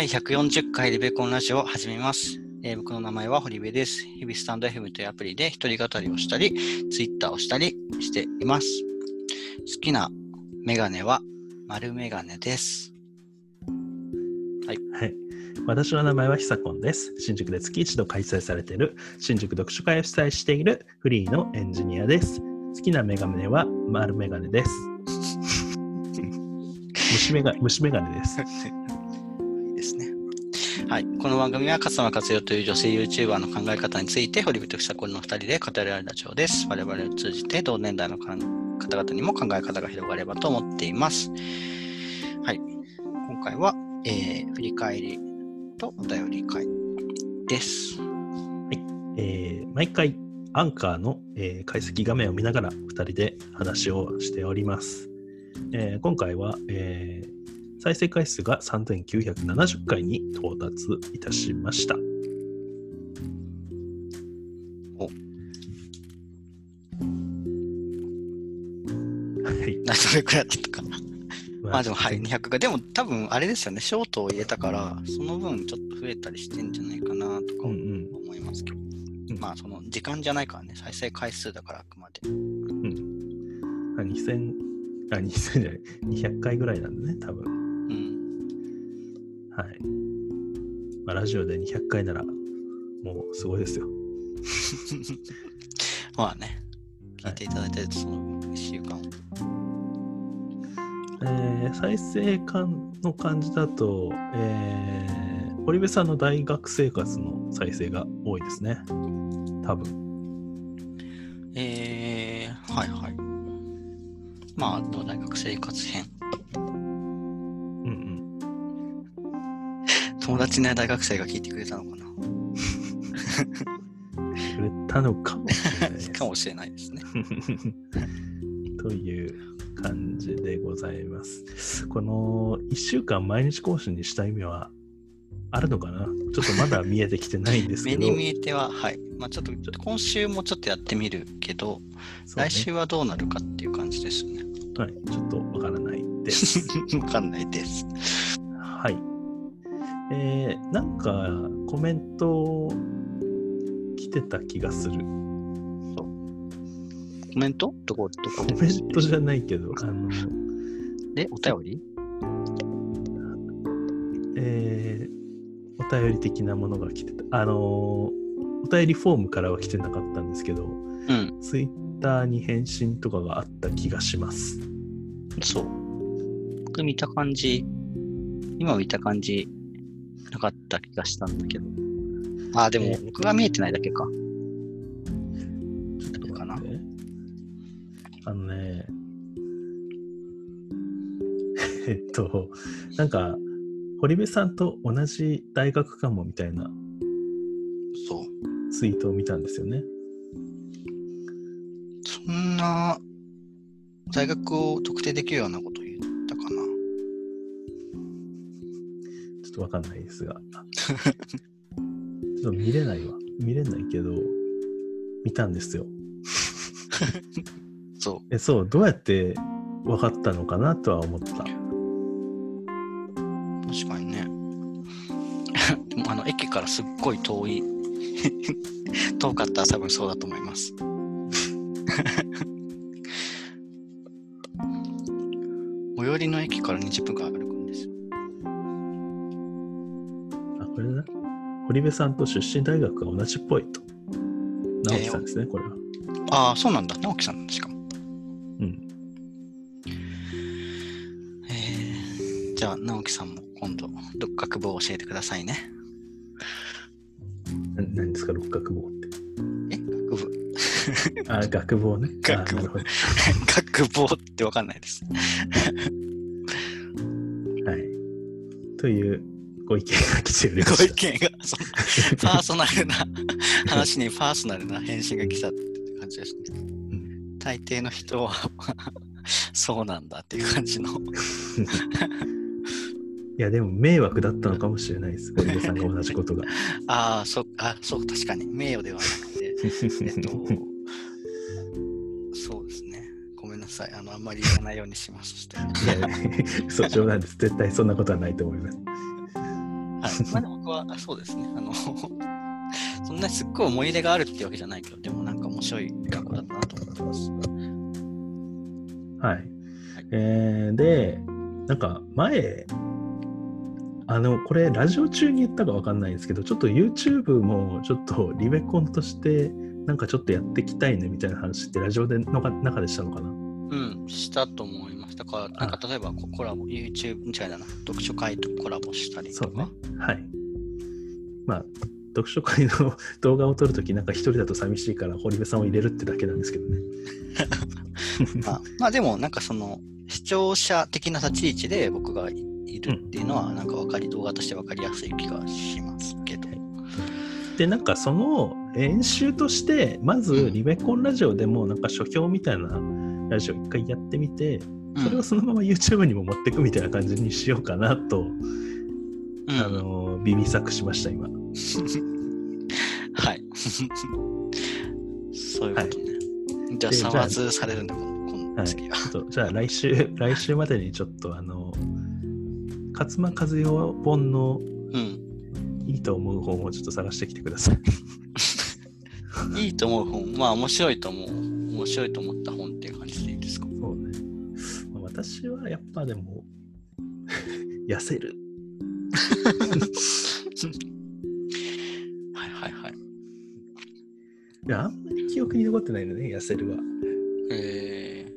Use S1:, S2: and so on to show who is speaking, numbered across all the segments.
S1: 第140回リベコンラジオを始めます。えー僕の名前は堀部です。日々スタンド FM というアプリで一人語りをしたり、ツイッターをしたりしています。好きなメガネは丸メガネです。
S2: はい。私の名前はひさこんです。新宿で月一度開催されている新宿読書会を主催しているフリーのエンジニアです。好きなメガネは丸メガネです。虫メガ虫メガネです。
S1: はい。この番組は勝間勝代という女性 YouTuber の考え方について、堀部と久子の2人で語り合うラジオです。我々を通じて同年代の方々にも考え方が広がればと思っています。はい。今回は、えー振り返りとお便り会です。
S2: はいえー毎回アンカーの、えー解析画面を見ながら2人で話をしております。えー今回は、えー再生回数が3970回に到達いたしました。
S1: お
S2: はい。
S1: などれくらいだったかな。
S2: ま
S1: まあでも、はい、200が。でも多分あれですよね、ショートを入れたから、その分ちょっと増えたりしてんじゃないかなとか
S2: うんうん。
S1: 思いますけど。
S2: うん
S1: まあその時間じゃないからね、再生回数だからあくまで。
S2: あ2000、あ、2000じゃない、200回ぐらいなんでね、多分。
S1: うん。
S2: はい。まあ、ラジオで200回なら、もうすごいですよ。
S1: まあね、聞いていただいてるとその1週間。
S2: えー再生感の感じだと、えー、堀部さんの大学生活の再生が多いですね。多分。
S1: えー、はいはい。まあ、あと大学生活編。友達ね、大学生が聞いてくれたのかな？
S2: くれたのかもしれないです。
S1: かもしれないですね。
S2: という感じでございます。この1週間毎日更新にした意味はあるのかな？ちょっとまだ見えてきてないんですけど。
S1: 目に見えては、はい。まあちょっと、今週もちょっとやってみるけど、
S2: ね
S1: 来週はどうなるかっていう感じですね。
S2: はい、ちょっとわからないです。
S1: わかんないです。
S2: はい。えー、なんかコメント来てた気がする。
S1: コメント？どこ、どこ？
S2: コメントじゃないけど、あの、
S1: で、お便り？
S2: えー、お便り的なものが来てた。あのー、お便りフォームからは来てなかったんですけど、
S1: うん。
S2: ツイッターに返信とかがあった気がします。
S1: そう。僕見た感じ、今見た感じ、なかった気がしたんだけど。ああ、でも
S2: えー
S1: 僕が見えてないだけか。
S2: ちょっと
S1: かな？
S2: あのね、えっと、なんか、堀部さんと同じ大学かもみたいな
S1: そう。
S2: ツイートを見たんですよね。
S1: そんな、大学を特定できるようなと
S2: わかんないですが。ちょっと見れないわ。見れないけど、見たんですよ。
S1: そ
S2: え、そう、どうやって分かったのかなとは思った。
S1: う。確かにね。でも、あの、駅からすっごい遠い、遠かったら多分そうだと思います。最寄りの駅から20分間歩
S2: 堀部さんと出身大学が同じっぽいと。直樹さんですね、これは。
S1: ああ、そうなんだ。直樹さんしかも。
S2: うん。
S1: えー、じゃあ、直樹さんも今度、独学部を教えてくださいね。
S2: な何ですか、六角棒って。
S1: え 学部。
S2: あ、学棒ね。
S1: 学 部学部ってわかんないです。
S2: はい。というご意見が来ておりま
S1: ご意。見が、パーソナルな話にパーソナルな返信が来たって感じですね。
S2: ん
S1: 大抵の人は そうなんだっていう感じの。
S2: いや、でも迷惑だったのかもしれないです。堀部さんが同じことが。
S1: ああ、そう、あそう、確かに。名誉ではなくて、えっと、そうですね。ごめんなさい。あの、あんまり言わないようにします。そして
S2: いや、嘘冗談です。絶対そんなことはないと思います。
S1: まあでも僕は、あそうですね。あの、そんなにすっごい思い入れがあるっていうわけじゃないけど、でもなんか面白い学校だったなと思ってます。
S2: はい。えー、で、なんか前、あの、これラジオ中に言ったかわかんないんですけど、ちょっと YouTube もちょっとリベコンとして、なんかちょっとやっていきたいねみたいな話ってラジオでのか中でしたのかな？
S1: うん、したと思いましたから、なんか例えばこコラボ、YouTube みたいだな、読書会とコラボしたり
S2: そうね。はい。まあ、読書会の 動画を撮るとき、なんか一人だと寂しいから、堀部さんを入れるってだけなんですけどね。
S1: まあ、まあでもなんかその視聴者的な立ち位置で僕がいいるっていうのはなんか分かり動画として分かりやすい気がしますけど。
S2: で、なんかその演習として、まずリベコンラジオでも、なんか書評みたいなラジオ一回やってみて、それをそのまま YouTube にも持っていくみたいな感じにしようかなと、
S1: うん
S2: あの、ビビ作しました、今。
S1: はい。そういうことね。じゃあ、
S2: でじゃあ
S1: サワズされるんだ、このこの
S2: はい。
S1: 次は。
S2: ちょっと、じゃあ来週、来週までにちょっと、あの、勝間和代本の
S1: うん。
S2: いいと思う本をちょっと探してきてください。
S1: いいと思う本、まあ面白いと思う。面白いと思った本っていう感じ
S2: 私はやっぱでも、痩せる。
S1: はいはいはい。
S2: いや、あんまり記憶に残ってないのね、痩せるは。
S1: え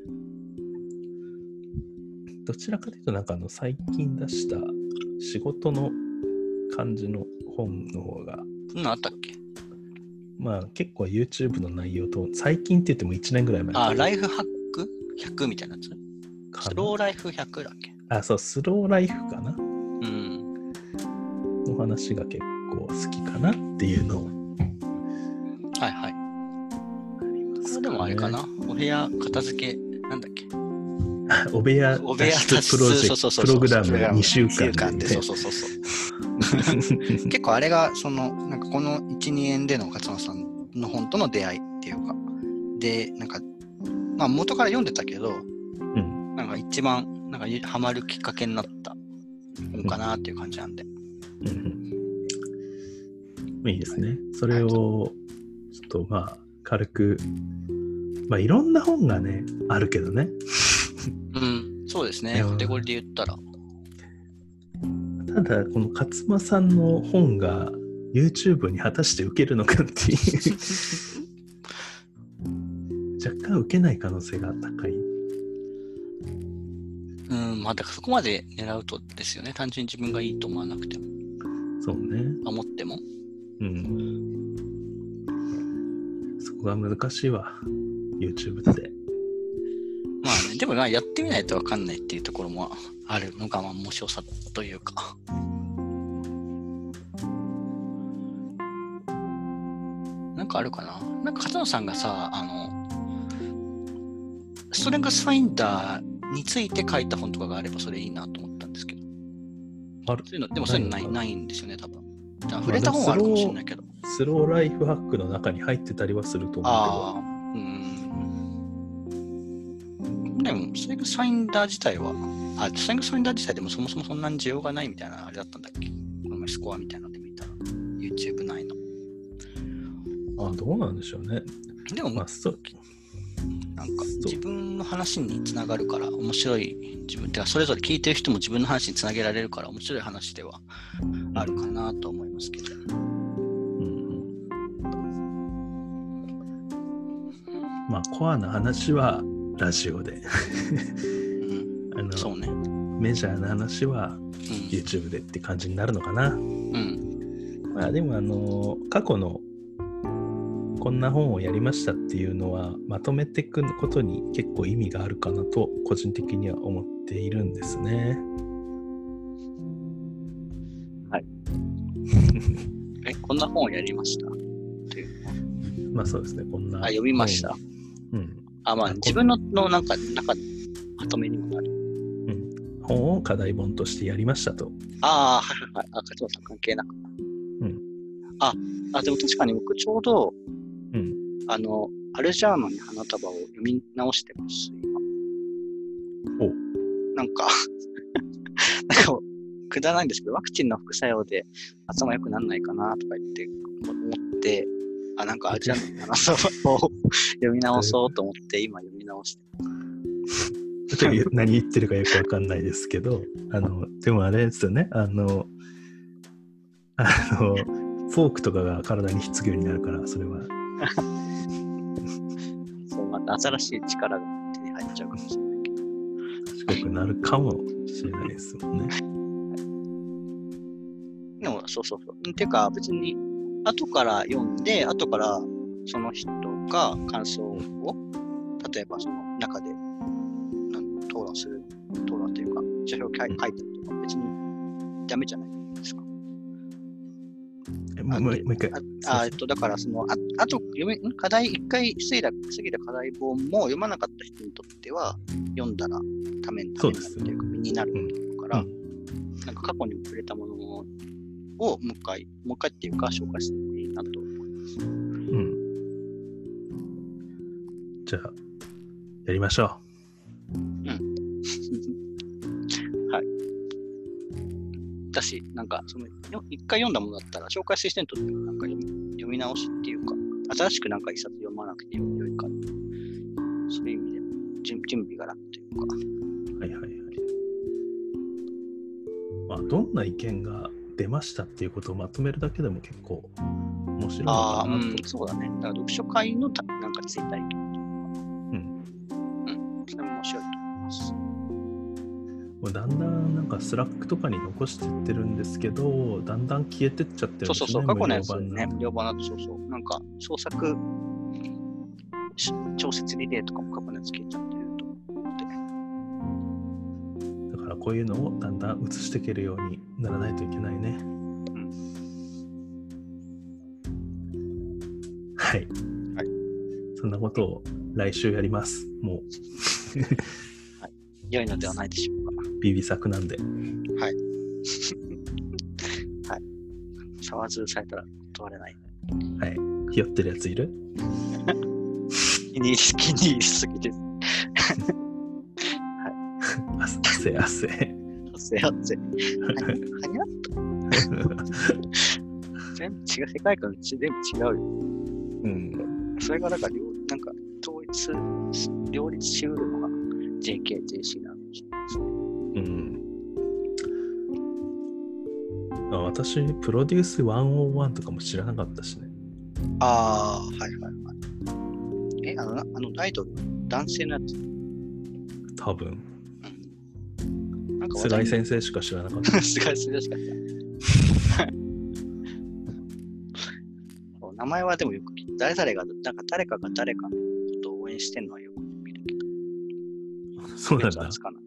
S2: どちらかというと、なんかあの、最近出した仕事の感じの本の方が、
S1: ー、そんなんあったっけ？
S2: まあ結構 YouTube の内容と、最近って言っても1年ぐらい前
S1: あ、ライフハック ?100 みたいなやつ？
S2: か
S1: スロー
S2: な
S1: ライフ100だっけ？
S2: あ、そう、スローライフかな？
S1: うん。
S2: の話が結構好きかなっていうのを。
S1: はいはい。
S2: ありま
S1: それでもあれかなお部屋片付け、なんだっけ？
S2: お部屋
S1: お部屋
S2: 脱出プロジェクトプログラム2週間
S1: で。
S2: で、
S1: そうそうそうそう。結構あれが、その、なんかこの1、2年での勝間さんの本との出会いっていうか、で、なんか、まあ元から読んでたけど、
S2: うん
S1: なんか一番、なんかハマるきっかけになった本かなっていう感じなんで。
S2: うんうんいいですね。それを、ちょっとまあ、軽く、まあ、いろんな本がね、あるけどね。
S1: うん、そうですね。カテゴリーで言ったら。
S2: ただ、この勝間さんの本が YouTube に果たして受けるのかっていう、若干受けない可能性が高い。
S1: うん、まあだからそこまで狙うとですよね。単純に自分がいいと思わなくても、
S2: そうね。
S1: 思っても。
S2: うん。そこが難しいわ。YouTube って。
S1: まあね、でもまあやってみないとわかんないっていうところもあるのがまあ面白さというか。なんかあるかななんか片野さんがさ、あの、ストレングスファインダーについて書いた本とかがあればそれいいなと思ったんですけど。
S2: ある
S1: そういうの、でもそういうのない
S2: ない
S1: んですよね、多分。触れた本はあるかもしれないけど。
S2: スローライフハックの中に入ってたりはすると思うけど。
S1: ああ、うん。でも、ストレングスファインダー自体は、あ、ストレングスファインダー自体でもそもそもそんなに需要がないみたいなあれだったんだっけ？この前スコアみたいなので見たら、YouTube 内の。
S2: あどうなんでしょうね。
S1: でも、
S2: まあ、
S1: なんか自分の話につながるから面白い自分てかそれぞれ聞いてる人も自分の話につなげられるから面白い話ではあるかなと思いますけど。
S2: うんうんまあ、コアな話はラジオで、
S1: うん、
S2: あの
S1: そうね。
S2: メジャーな話は
S1: うん。
S2: YouTube でって感じになるのかな。
S1: うん。
S2: まあ、でも、あの、過去のこんな本をやりましたっていうのは、まとめていくことに結構意味があるかなと、個人的には思っているんですね。
S1: え、こんな本をやりましたという。
S2: まあ、そうですね、こんな。
S1: あ、読みました。
S2: うん。
S1: あ、まあ、
S2: あ
S1: 自分ののなんか、中、まとめにもなる。
S2: 本を課題本としてやりましたと。
S1: ああ、はいはいはい。あ、勝間さん関係なく。
S2: うん。
S1: あ、あ、でも確かに僕ちょうど、
S2: うん。
S1: あの、アルジャーノンに花束を読み直してます、今。
S2: お
S1: なんか、なんか、くだらないんですけど、ワクチンの副作用で頭良くならないかなとか言って思って、あ、なんかあれじゃんのかな、そう読み直そうと思って、今読み直して。
S2: ちょっと 何言ってるかよくわかんないですけど、あの、でもあれですよね、あの、あの、フォークとかが体に必要になるから、それは。
S1: また新しい力が手に入っちゃうかもしれないけど。
S2: 賢くなるかもしれないですもんね。
S1: でも、そうそうそう。っていうか、別に、後から読んで、後からその人が感想を、例えばその中で、討論する、討論というか、書評を書いたりとか、別にダメじゃない
S2: もう一回。
S1: ああえっと、だから、その、ああと、読め、ん課題、一回防いだ、防いだ課題本も読まなかった人にとっては、読んだらためになるというか、身になるから、
S2: うん
S1: なんか過去に触れたものをもう一回、もう一回っていうか紹介してもいいなと思います。
S2: うん。じゃあ、やりましょ
S1: はい。だし、なんか、その、よ一回読んだものだったら、紹介する人にとっても、なんか読み読み直しっていうか、新しくなんか一冊読まなくてよよいから、そういう意味で準準備が楽というか、
S2: う。はいはいはい。まあ、どんな意見が出ましたっていうことをまとめるだけでも結構面白いの
S1: ああ、う。ん、そうだね。だから読書会のたなんか追体験とか、
S2: うん。
S1: うん、それも面白いと思います。
S2: もうだんだんなんか Slack とかに残してってるんですけど、だんだん消えてっちゃってるんですね。
S1: そうそうそう、過去のやつね、
S2: 無料版の
S1: 無料版だとそうそう、なんか創作小説リレーとかも過去のやつ消えちゃってると思って。
S2: だからこういうのをだんだん移していけるようにならないといけないね。はい。
S1: はい
S2: そんなことを来週やります。もう、
S1: 良いのではないでしょうか。
S2: ビビ作なんで。
S1: 沢津されたら断れない。
S2: はい。ひよってるやついる？
S1: 気に 入り、すぎです。
S2: 汗、汗。
S1: せやせ。はにゃっと。全部違う、世界観全部違うよ。
S2: うん。
S1: それがなんか両、なんか統一、両立しうるのが JK、JC な
S2: うん。あ私、プロデュース101とかも知らなかったしね。
S1: ああ、はいはいはい。え、あの、なあのアイドル、男性のやつ？
S2: 多分。
S1: うん。なんか
S2: 菅井先
S1: 生。
S2: 生しか知らなかった。
S1: 菅井先生しか知らないそう名前はでもよく。誰々が、なんか誰かが誰かのことを応援してるのはよく見るけど。
S2: そうなんだ。
S1: かない。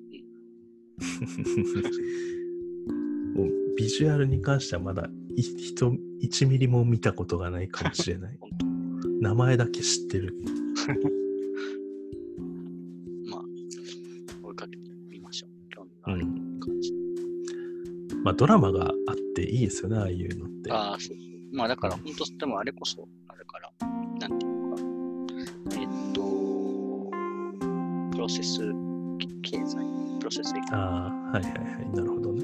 S2: もうビジュアルに関してはまだい人1ミリも見たことがないかもしれない。名前だけ知ってる。
S1: まあ、追いかけてみましょう。興味がある
S2: うん。
S1: 感じ。
S2: まあドラマがあっていいですよね、ああいうのって。
S1: ああ、そうそう。まあだから、本当でもあれこそ、あれから、なんていうか、えっと、プロセス経済、プロセスエコ
S2: ああ、はいはいはい。なるほどね。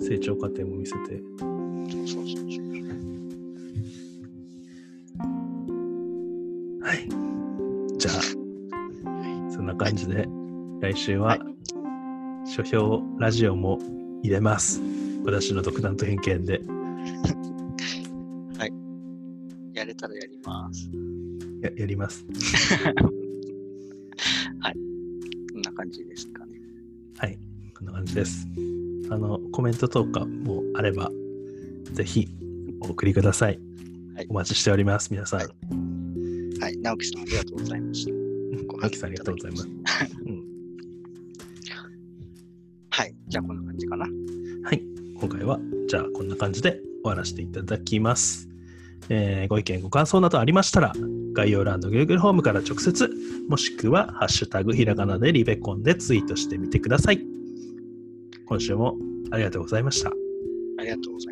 S2: 成長過程も見せて。
S1: そうそうそうそう。
S2: はい。じゃあ、そんな感じで、来週は
S1: はい、
S2: 書評ラジオも入れます。私の独断と偏見で
S1: やれたらやります。
S2: ややります。
S1: こんな感じです
S2: こんな感じです。あの、コメントとかもあれば、ぜひお送りください。
S1: はい
S2: お待ちしております、皆さん。
S1: はいはい。直樹さん、ありがとうございました。ご
S2: マキさんありがとうございます。うん
S1: はい。じゃあ、こんな感じかな。
S2: はい。今回は、じゃあこんな感じで終わらせていただきます。えーご意見、ご感想などありましたら、概要欄の Google ホームから直接、もしくは、ハッシュタグひらがなでリベコンでツイートしてみてください。今週もありがとうございました。
S1: ありがとうございます。